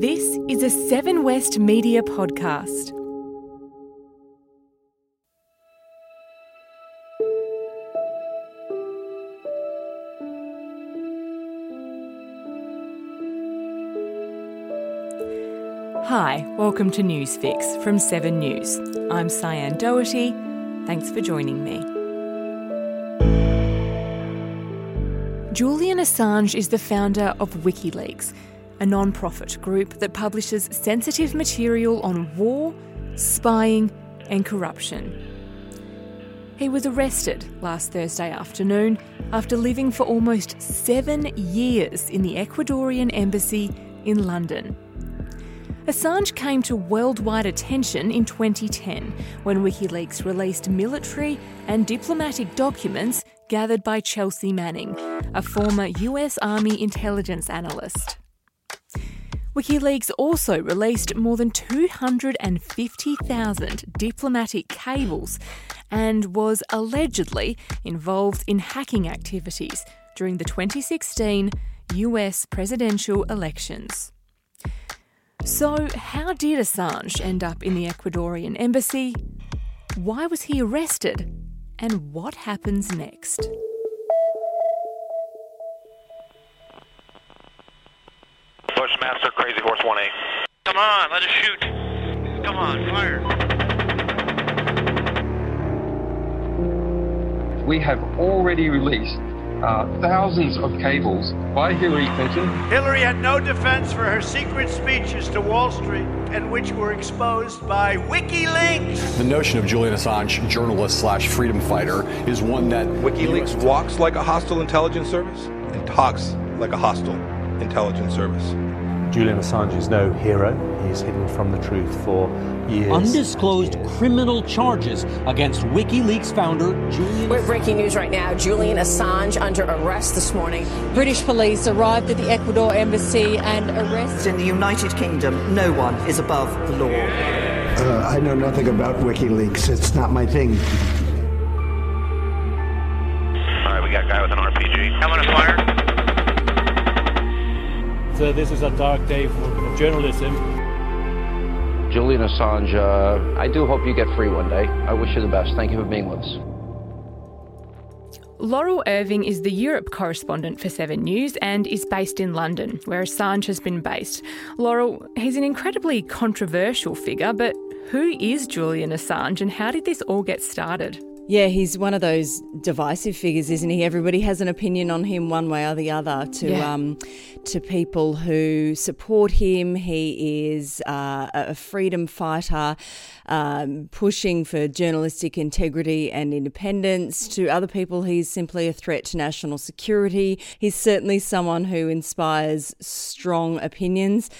This is a Seven West Media podcast. Hi, welcome to Newsfix from 7 News. I'm Cyan Doherty. Thanks for joining me. Julian Assange is the founder of WikiLeaks, a non profit group that publishes sensitive material on war, spying, and corruption. He was arrested last Thursday afternoon after living for almost seven years in the Ecuadorian embassy in London. Assange came to worldwide attention in 2010 when WikiLeaks released military and diplomatic documents gathered by Chelsea Manning, a former US Army intelligence analyst. WikiLeaks also released more than 250,000 diplomatic cables and was allegedly involved in hacking activities during the 2016 US presidential elections. So, how did Assange end up in the Ecuadorian embassy? Why was he arrested? And what happens next? Bushmaster, Crazy Horse 1A. Come on, let us shoot. Come on, fire. We have already released uh, thousands of cables by Hillary Clinton. Hillary had no defense for her secret speeches to Wall Street, and which were exposed by WikiLeaks. The notion of Julian Assange, journalist slash freedom fighter, is one that WikiLeaks walks like a hostile intelligence service and talks like a hostile intelligence service. Julian Assange is no hero. He's hidden from the truth for years. Undisclosed years. criminal charges against WikiLeaks founder Julian. We're breaking news right now. Julian Assange under arrest this morning. British police arrived at the Ecuador embassy and arrested. In the United Kingdom, no one is above the law. Uh, I know nothing about WikiLeaks. It's not my thing. All right, we got a guy with an RPG. I'm gonna fire. So this is a dark day for journalism. Julian Assange, uh, I do hope you get free one day. I wish you the best. Thank you for being with us. Laurel Irving is the Europe correspondent for Seven News and is based in London, where Assange has been based. Laurel, he's an incredibly controversial figure, but who is Julian Assange and how did this all get started? Yeah, he's one of those divisive figures, isn't he? Everybody has an opinion on him one way or the other. To Yeah. um, to people who support him, he is uh, a freedom fighter, um, pushing for journalistic integrity and independence. To other people, he's simply a threat to national security. He's certainly someone who inspires strong opinions.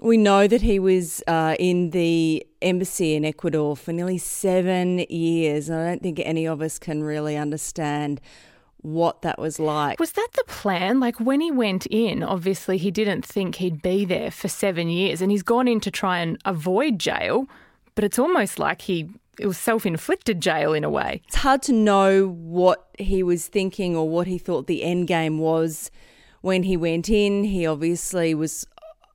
We know that he was uh, in the embassy in Ecuador for nearly seven years. and I don't think any of us can really understand what that was like. Was that the plan? Like when he went in, obviously he didn't think he'd be there for seven years and he's gone in to try and avoid jail, but it's almost like he. It was self inflicted jail in a way. It's hard to know what he was thinking or what he thought the end game was when he went in. He obviously was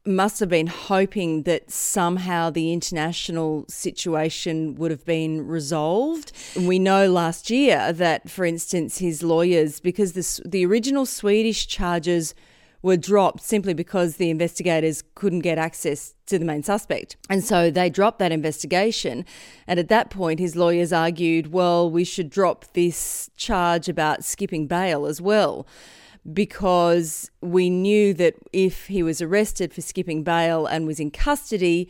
must have been hoping that somehow the international situation would have been resolved. We know last year that, for instance, his lawyers, because this, the original Swedish charges were dropped simply because the investigators couldn't get access to the main suspect. And so they dropped that investigation. And at that point, his lawyers argued, well, we should drop this charge about skipping bail as well because we knew that if he was arrested for skipping bail and was in custody,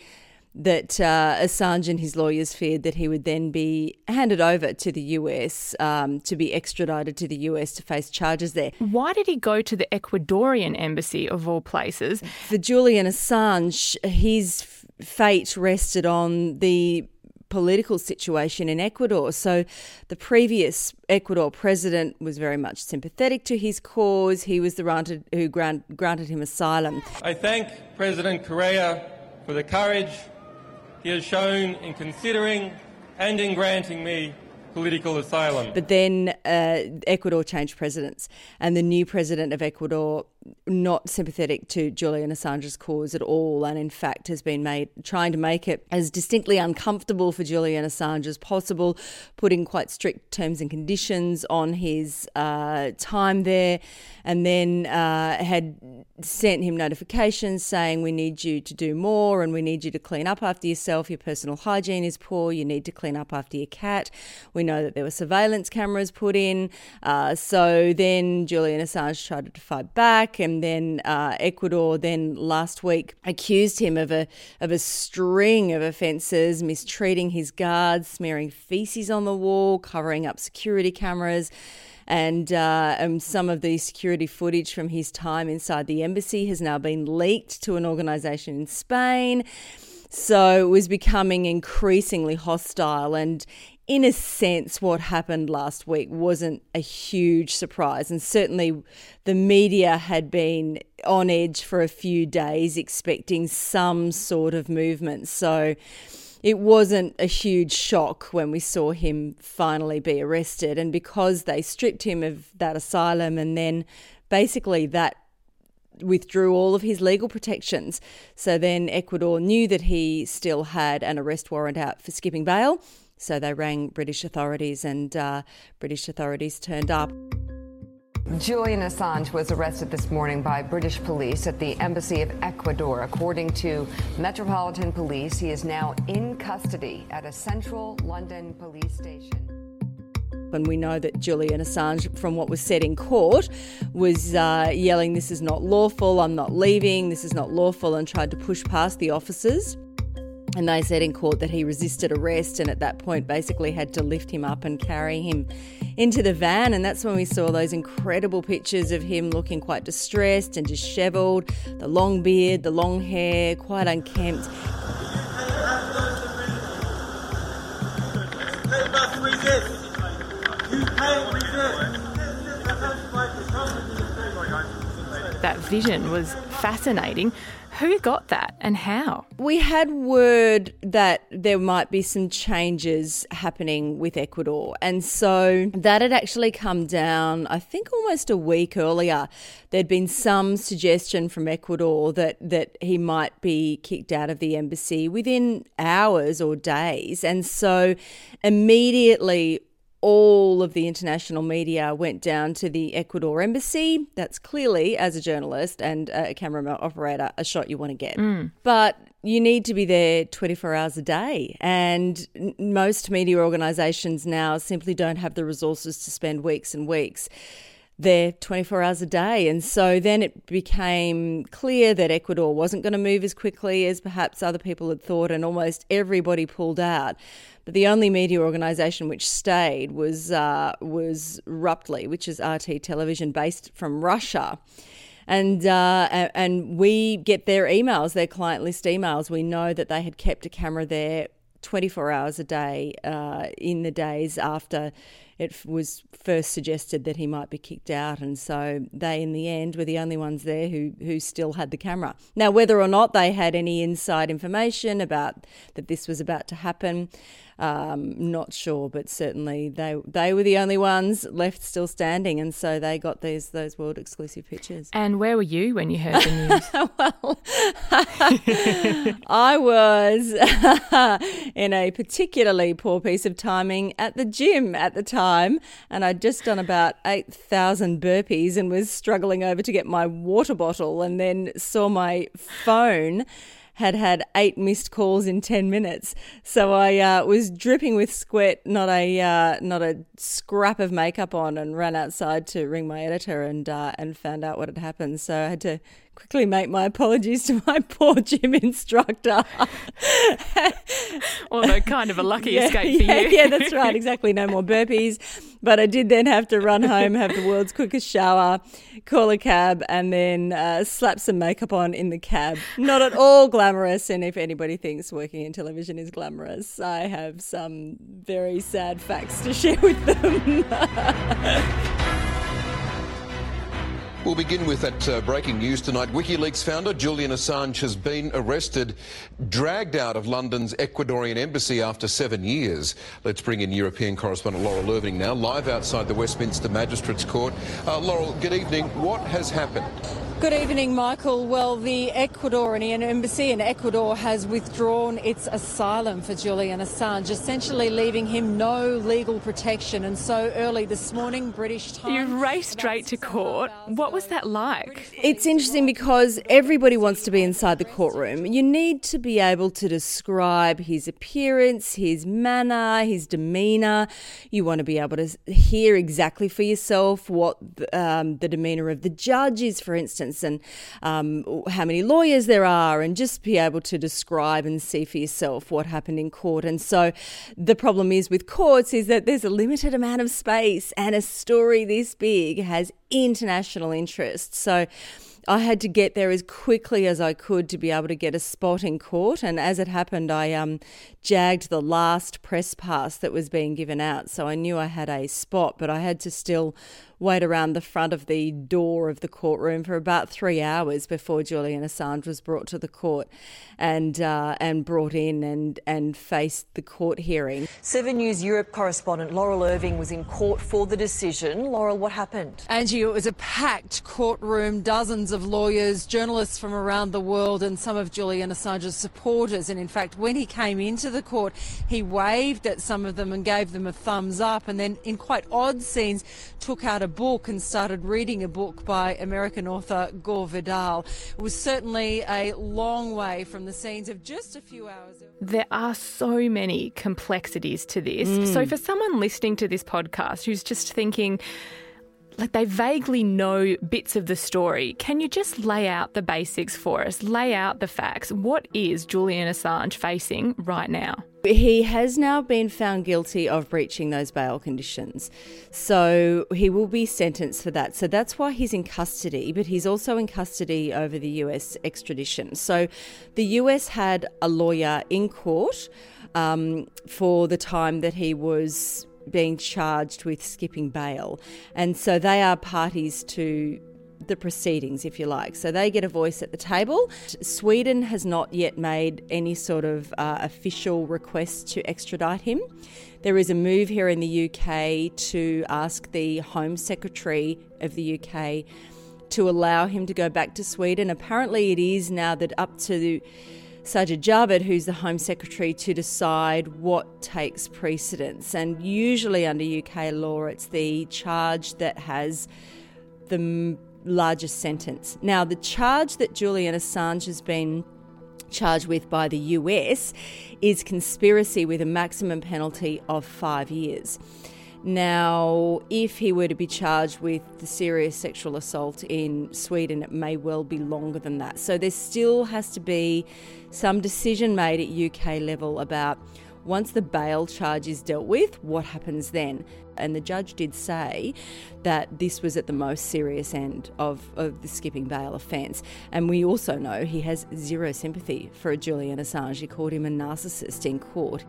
that uh, Assange and his lawyers feared that he would then be handed over to the US um, to be extradited to the US to face charges there. Why did he go to the Ecuadorian embassy of all places? For Julian Assange, his fate rested on the political situation in Ecuador. So the previous Ecuador president was very much sympathetic to his cause. He was the one who grant, granted him asylum. I thank President Correa for the courage he has shown in considering and in granting me political asylum. But then uh, Ecuador changed presidents, and the new president of Ecuador not sympathetic to Julian Assange's cause at all, and in fact has been made trying to make it as distinctly uncomfortable for Julian Assange as possible, putting quite strict terms and conditions on his uh, time there, and then uh, had sent him notifications saying we need you to do more and we need you to clean up after yourself. Your personal hygiene is poor. You need to clean up after your cat. We know that there were surveillance cameras put in. Uh, so then Julian Assange tried to fight back, and then uh, Ecuador then last week accused him of a of a string of offences, mistreating his guards, smearing feces on the wall, covering up security cameras and, uh, and some of the security footage from his time inside the embassy has now been leaked to an organisation in Spain. So it was becoming increasingly hostile. And in a sense, what happened last week wasn't a huge surprise. And certainly the media had been on edge for a few days, expecting some sort of movement. So it wasn't a huge shock when we saw him finally be arrested. And because they stripped him of that asylum and then basically that withdrew all of his legal protections. So then Ecuador knew that he still had an arrest warrant out for skipping bail. So they rang British authorities, and uh, British authorities turned up. Julian Assange was arrested this morning by British police at the Embassy of Ecuador. According to Metropolitan Police, he is now in custody at a central London police station. And we know that Julian Assange, from what was said in court, was uh, yelling, This is not lawful, I'm not leaving, this is not lawful, and tried to push past the officers. And they said in court that he resisted arrest and at that point basically had to lift him up and carry him into the van. And that's when we saw those incredible pictures of him looking quite distressed and dishevelled, the long beard, the long hair, quite unkempt. That vision was fascinating. Who got that and how? We had word that there might be some changes happening with Ecuador. And so that had actually come down, I think, almost a week earlier. There'd been some suggestion from Ecuador that, that he might be kicked out of the embassy within hours or days. And so immediately, all of the international media went down to the Ecuador embassy. That's clearly, as a journalist and a camera operator, a shot you want to get. Mm. But you need to be there 24 hours a day. And most media organisations now simply don't have the resources to spend weeks and weeks there 24 hours a day. And so then it became clear that Ecuador wasn't going to move as quickly as perhaps other people had thought, and almost everybody pulled out. But the only media organisation which stayed was uh, was Ruptly, which is RT television based from Russia. And uh, and we get their emails, their client list emails. We know that they had kept a camera there 24 hours a day uh, in the days after it was first suggested that he might be kicked out, and so they, in the end, were the only ones there who who still had the camera. Now, whether or not they had any inside information about that this was about to happen, um, not sure, but certainly they they were the only ones left still standing, and so they got these those world exclusive pictures. And where were you when you heard the news? well, I was in a particularly poor piece of timing at the gym at the time, and I'd just done about eight thousand burpees and was struggling over to get my water bottle, and then saw my phone had had eight missed calls in 10 minutes. So I uh, was dripping with sweat, not a, uh, not a scrap of makeup on, and ran outside to ring my editor and, uh, and found out what had happened. So I had to quickly make my apologies to my poor gym instructor. Although kind of a lucky yeah, escape for yeah, you. yeah, that's right. Exactly. No more burpees. But I did then have to run home, have the world's quickest shower, call a cab, and then uh, slap some makeup on in the cab. Not at all glamorous. And if anybody thinks working in television is glamorous, I have some very sad facts to share with them. We'll begin with that uh, breaking news tonight. WikiLeaks founder Julian Assange has been arrested, dragged out of London's Ecuadorian embassy after seven years. Let's bring in European correspondent Laurel Irving now, live outside the Westminster Magistrates Court. Uh, Laurel, good evening. What has happened? Good evening, Michael. Well, the Ecuadorian embassy in Ecuador has withdrawn its asylum for Julian Assange, essentially leaving him no legal protection. And so early this morning, British time. You raced straight to court. What was that like? It's interesting because everybody wants to be inside the courtroom. You need to be able to describe his appearance, his manner, his demeanour. You want to be able to hear exactly for yourself what um, the demeanour of the judge is, for instance and um, how many lawyers there are, and just be able to describe and see for yourself what happened in court. And so the problem is with courts is that there's a limited amount of space, and a story this big has international interest. So I had to get there as quickly as I could to be able to get a spot in court. And as it happened, I um, jagged the last press pass that was being given out. So I knew I had a spot, but I had to still wait around the front of the door of the courtroom for about three hours before Julian Assange was brought to the court and uh, and brought in and and faced the court hearing. Seven News Europe correspondent Laurel Irving was in court for the decision. Laurel, what happened? Angie, it was a packed courtroom, dozens of lawyers, journalists from around the world, and some of Julian Assange's supporters. And in fact, when he came into the court, he waved at some of them and gave them a thumbs up, and then in quite odd scenes took out a book and started reading a book by American author Gore Vidal. It was certainly a long way from the scenes of just a few hours. There are so many complexities to this. Mm. So, for someone listening to this podcast who's just thinking, like they vaguely know bits of the story. Can you just lay out the basics for us? Lay out the facts. What is Julian Assange facing right now? He has now been found guilty of breaching those bail conditions. So he will be sentenced for that. So that's why he's in custody, but he's also in custody over the US extradition. So the US had a lawyer in court um, for the time that he was being charged with skipping bail. And so they are parties to the proceedings, if you like. So they get a voice at the table. Sweden has not yet made any sort of uh, official request to extradite him. There is a move here in the UK to ask the Home Secretary of the UK to allow him to go back to Sweden. Apparently, it is now that up to Sajid Javid, who's the Home Secretary, to decide what takes precedence. And usually under UK law, it's the charge that has the largest sentence. Now, the charge that Julian Assange has been charged with by the US is conspiracy with a maximum penalty of five years. Now, if he were to be charged with the serious sexual assault in Sweden, it may well be longer than that. So there still has to be some decision made at UK level about once the bail charge is dealt with, what happens then? And the judge did say that this was at the most serious end of, of the skipping bail offence. And we also know he has zero sympathy for Julian Assange. He called him a narcissist in court.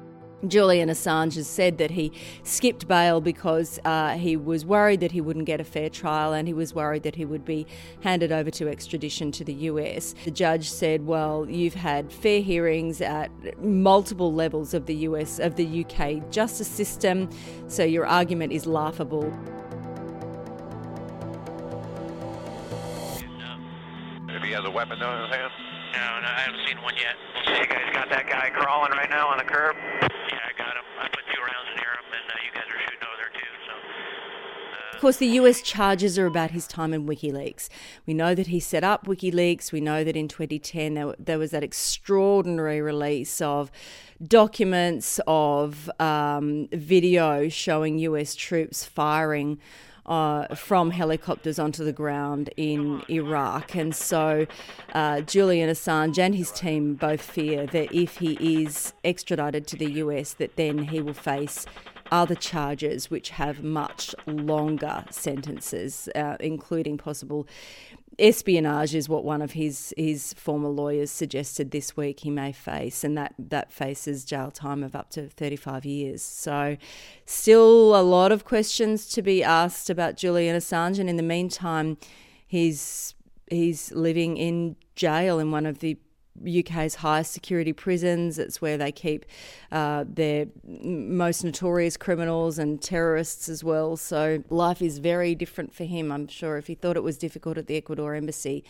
Julian Assange has said that he skipped bail because uh, he was worried that he wouldn't get a fair trial and he was worried that he would be handed over to extradition to the US. The judge said, Well, you've had fair hearings at multiple levels of the US, of the UK justice system, so your argument is laughable. If he has a weapon in his hand? No, no, I haven't seen one yet. So you guys got that guy crawling right now on the curb? Yeah, I got him. I put two rounds near him, and uh, you guys are shooting over there too. So. Uh, of course, the US charges are about his time in WikiLeaks. We know that he set up WikiLeaks. We know that in 2010 there, there was that extraordinary release of documents, of um, video showing US troops firing uh, from helicopters onto the ground in Iraq. And so uh, Julian Assange and his team both fear that if he is extradited to the US, that then he will face other charges which have much longer sentences, uh, including possible espionage is what one of his his former lawyers suggested this week he may face, and that that faces jail time of up to 35 years. So, still a lot of questions to be asked about Julian Assange, and in the meantime, he's he's living in jail in one of the UK's highest security prisons. It's where they keep uh, their most notorious criminals and terrorists as well. So life is very different for him. I'm sure if he thought it was difficult at the Ecuador embassy,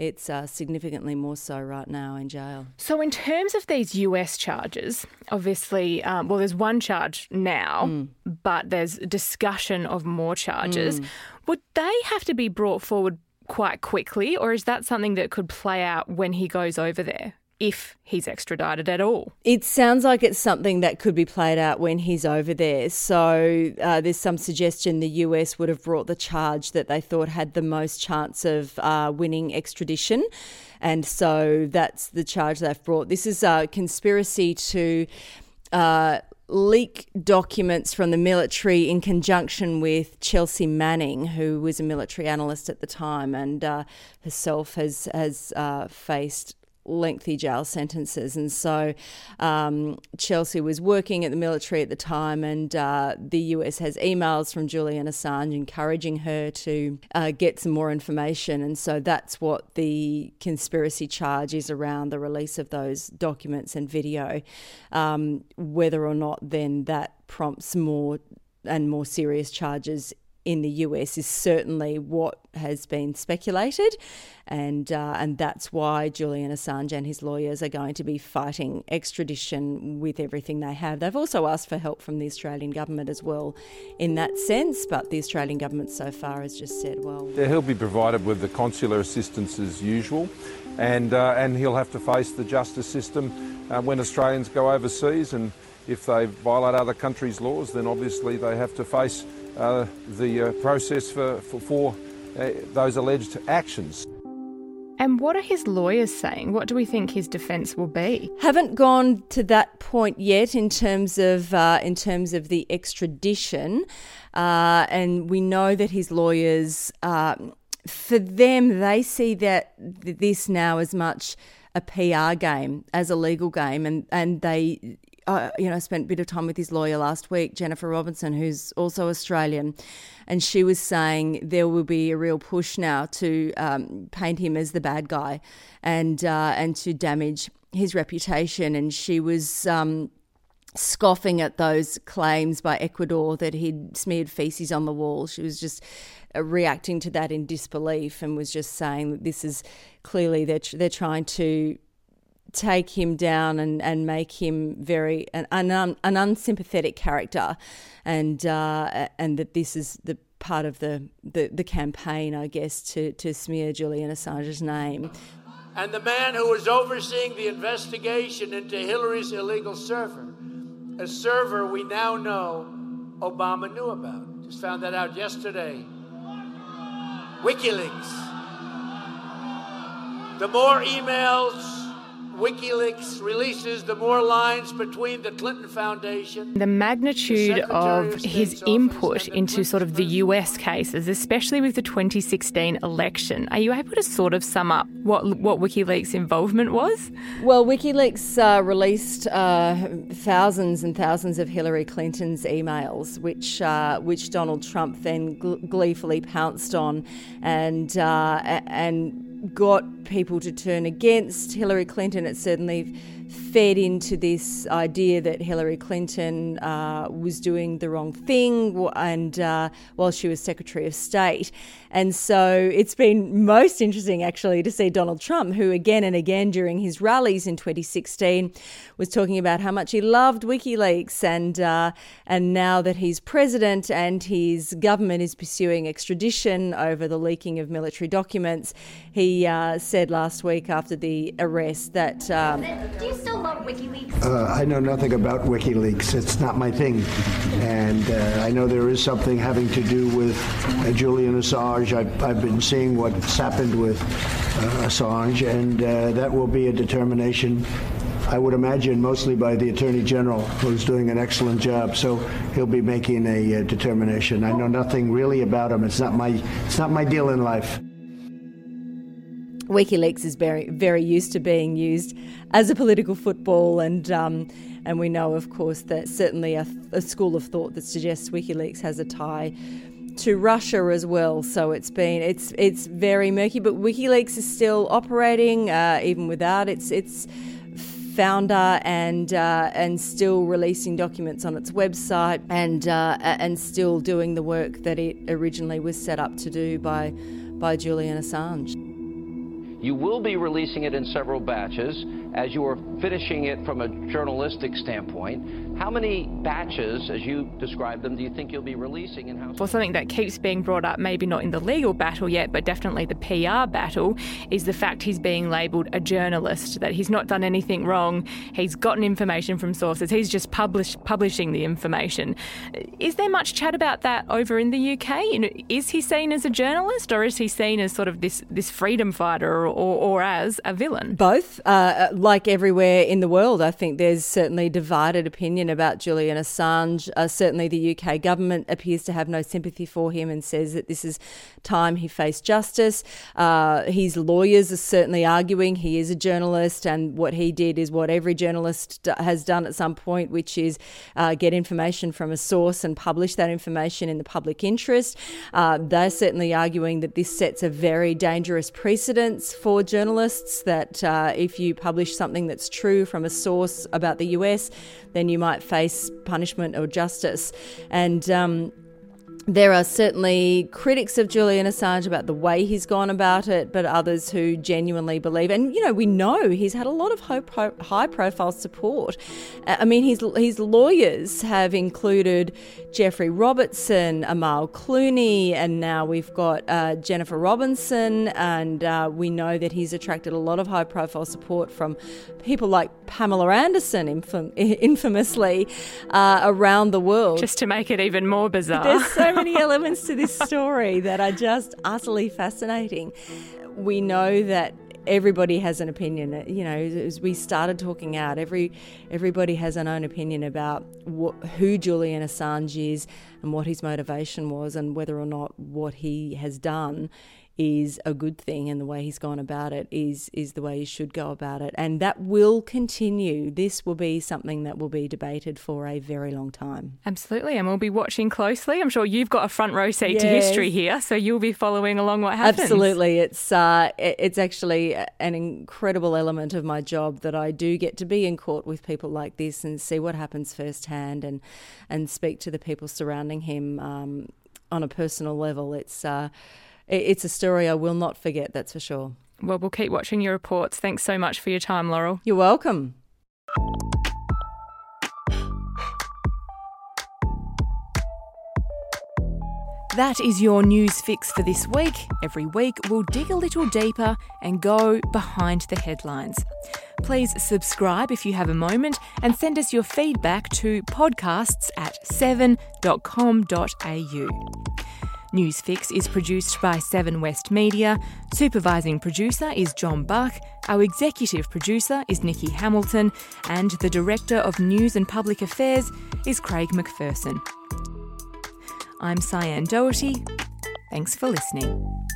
it's uh, significantly more so right now in jail. So, in terms of these US charges, obviously, um, well, there's one charge now, mm. but there's discussion of more charges. Mm. Would they have to be brought forward quite quickly, or is that something that could play out when he goes over there? if he's extradited at all. It sounds like it's something that could be played out when he's over there. So uh, there's some suggestion the US would have brought the charge that they thought had the most chance of uh, winning extradition. And so that's the charge they've brought. This is a conspiracy to. Uh, leak documents from the military in conjunction with Chelsea Manning, who was a military analyst at the time and uh, herself has has uh, faced lengthy jail sentences. And so um, Chelsea was working at the military at the time, and uh, the US has emails from Julian Assange encouraging her to uh, get some more information. And so that's what the conspiracy charge is around the release of those documents and video. Um, whether or not then that prompts more and more serious charges in the US is certainly what has been speculated, and uh, and that's why Julian Assange and his lawyers are going to be fighting extradition with everything they have. They've also asked for help from the Australian government as well, in that sense. But the Australian government so far has just said, well, yeah, he'll be provided with the consular assistance as usual, and uh, and he'll have to face the justice system uh, when Australians go overseas and. If they violate other countries' laws, then obviously they have to face the uh, process for, for, for uh, those alleged actions. And what are his lawyers saying? What do we think his defence will be? Haven't gone to that point yet in terms of uh, in terms of the extradition, uh, and we know that his lawyers, uh, for them, they see that this now as much a PR game as a legal game, and and they uh, you know, I spent a bit of time with his lawyer last week, Jennifer Robinson, who's also Australian, and she was saying there will be a real push now to um, paint him as the bad guy, and uh, and to damage his reputation. And she was. Um, scoffing at those claims by Ecuador that he'd smeared feces on the wall. She was just uh, reacting to that in disbelief and was just saying that this is clearly they're, they're trying to take him down and, and make him very an, an, an unsympathetic character, and uh, and that this is the part of the, the, the campaign, I guess, to, to smear Julian Assange's name. And the man who was overseeing the investigation into Hillary's illegal server, a server we now know Obama knew about. Just found that out yesterday. WikiLeaks. The more emails, WikiLeaks releases, the more lines between the Clinton Foundation. The magnitude the of his input into sort of the US cases, especially with the 2016 election. Are you able to sort of sum up what what WikiLeaks' involvement was? Well, WikiLeaks uh, released uh, thousands and thousands of Hillary Clinton's emails, which uh, which Donald Trump then gleefully pounced on, and uh, and got people to turn against Hillary Clinton. It certainly fed into this idea that Hillary Clinton uh, was doing the wrong thing and uh, while she was Secretary of State. And so it's been most interesting actually to see Donald Trump, who again and again during his rallies in 2016 was talking about how much he loved WikiLeaks, and uh, and now that he's president and his government is pursuing extradition over the leaking of military documents, he uh, said last week after the arrest that. Um, still love WikiLeaks? Uh, I know nothing about WikiLeaks. It's not my thing, and uh, I know there is something having to do with uh, Julian Assange. I've, I've been seeing what's happened with uh, Assange, and uh, that will be a determination I would imagine mostly by the Attorney General, who's doing an excellent job. So he'll be making a uh, determination. I know nothing really about him. It's not my it's not my deal in life. WikiLeaks is very very used to being used as a political football, and um, and we know, of course, that certainly a, a school of thought that suggests WikiLeaks has a tie to Russia as well. So it's been it's it's very murky. But WikiLeaks is still operating uh, even without its its founder and uh, and still releasing documents on its website and uh, and still doing the work that it originally was set up to do by by Julian Assange. You will be releasing it in several batches as you are finishing it from a journalistic standpoint. How many batches, as you described them, do you think you'll be releasing and how? Well, something that keeps being brought up, maybe not in the legal battle yet, but definitely the PR battle, is the fact he's being labelled a journalist, that he's not done anything wrong, he's gotten information from sources, he's just published, publishing the information. Is there much chat about that over in the UK? Is he seen as a journalist or is he seen as sort of this, this freedom fighter or, or as a villain? Both. Uh, like everywhere in the world, I think there's certainly divided opinion about Julian Assange. Uh, certainly, the UK government appears to have no sympathy for him and says that this is time he faced justice. Uh, his lawyers are certainly arguing he is a journalist, and what he did is what every journalist has done at some point, which is uh, get information from a source and publish that information in the public interest. Uh, they're certainly arguing that this sets a very dangerous precedence for journalists. That uh, if you publish something that's true from a source about the US, then you might face punishment or justice. And um, there are certainly critics of Julian Assange about the way he's gone about it, but others who genuinely believe. And you know, we know he's had a lot of high profile support. I mean, his his lawyers have included Geoffrey Robertson, Amal Clooney, and now we've got uh, Jennifer Robinson. And uh, we know that he's attracted a lot of high profile support from people like Pamela Anderson, infam- infamously, uh, around the world. Just to make it even more bizarre. So many elements to this story that are just utterly fascinating. We know that everybody has an opinion. You know, as we started talking out, every everybody has an own opinion about what, who Julian Assange is and what his motivation was, and whether or not what he has done is a good thing and the way he's gone about it is is the way he should go about it. And that will continue. This will be something that will be debated for a very long time. Absolutely and we'll be watching closely. I'm sure you've got a front row seat yes. to history here so you'll be following along what happens. Absolutely. It's uh, it's actually an incredible element of my job that I do get to be in court with people like this and see what happens firsthand and and speak to the people surrounding him um, on a personal level. It's uh, it's a story I will not forget, that's for sure. Well, we'll keep watching your reports. Thanks so much for your time, Laurel. You're welcome. That is your news fix for this week. Every week, we'll dig a little deeper and go behind the headlines. Please subscribe if you have a moment and send us your feedback to podcasts at 7.com.au. Newsfix is produced by Seven West Media. Supervising producer is John Buck. Our executive producer is Nikki Hamilton. And the Director of News and Public Affairs is Craig McPherson. I'm Cyan Doherty. Thanks for listening.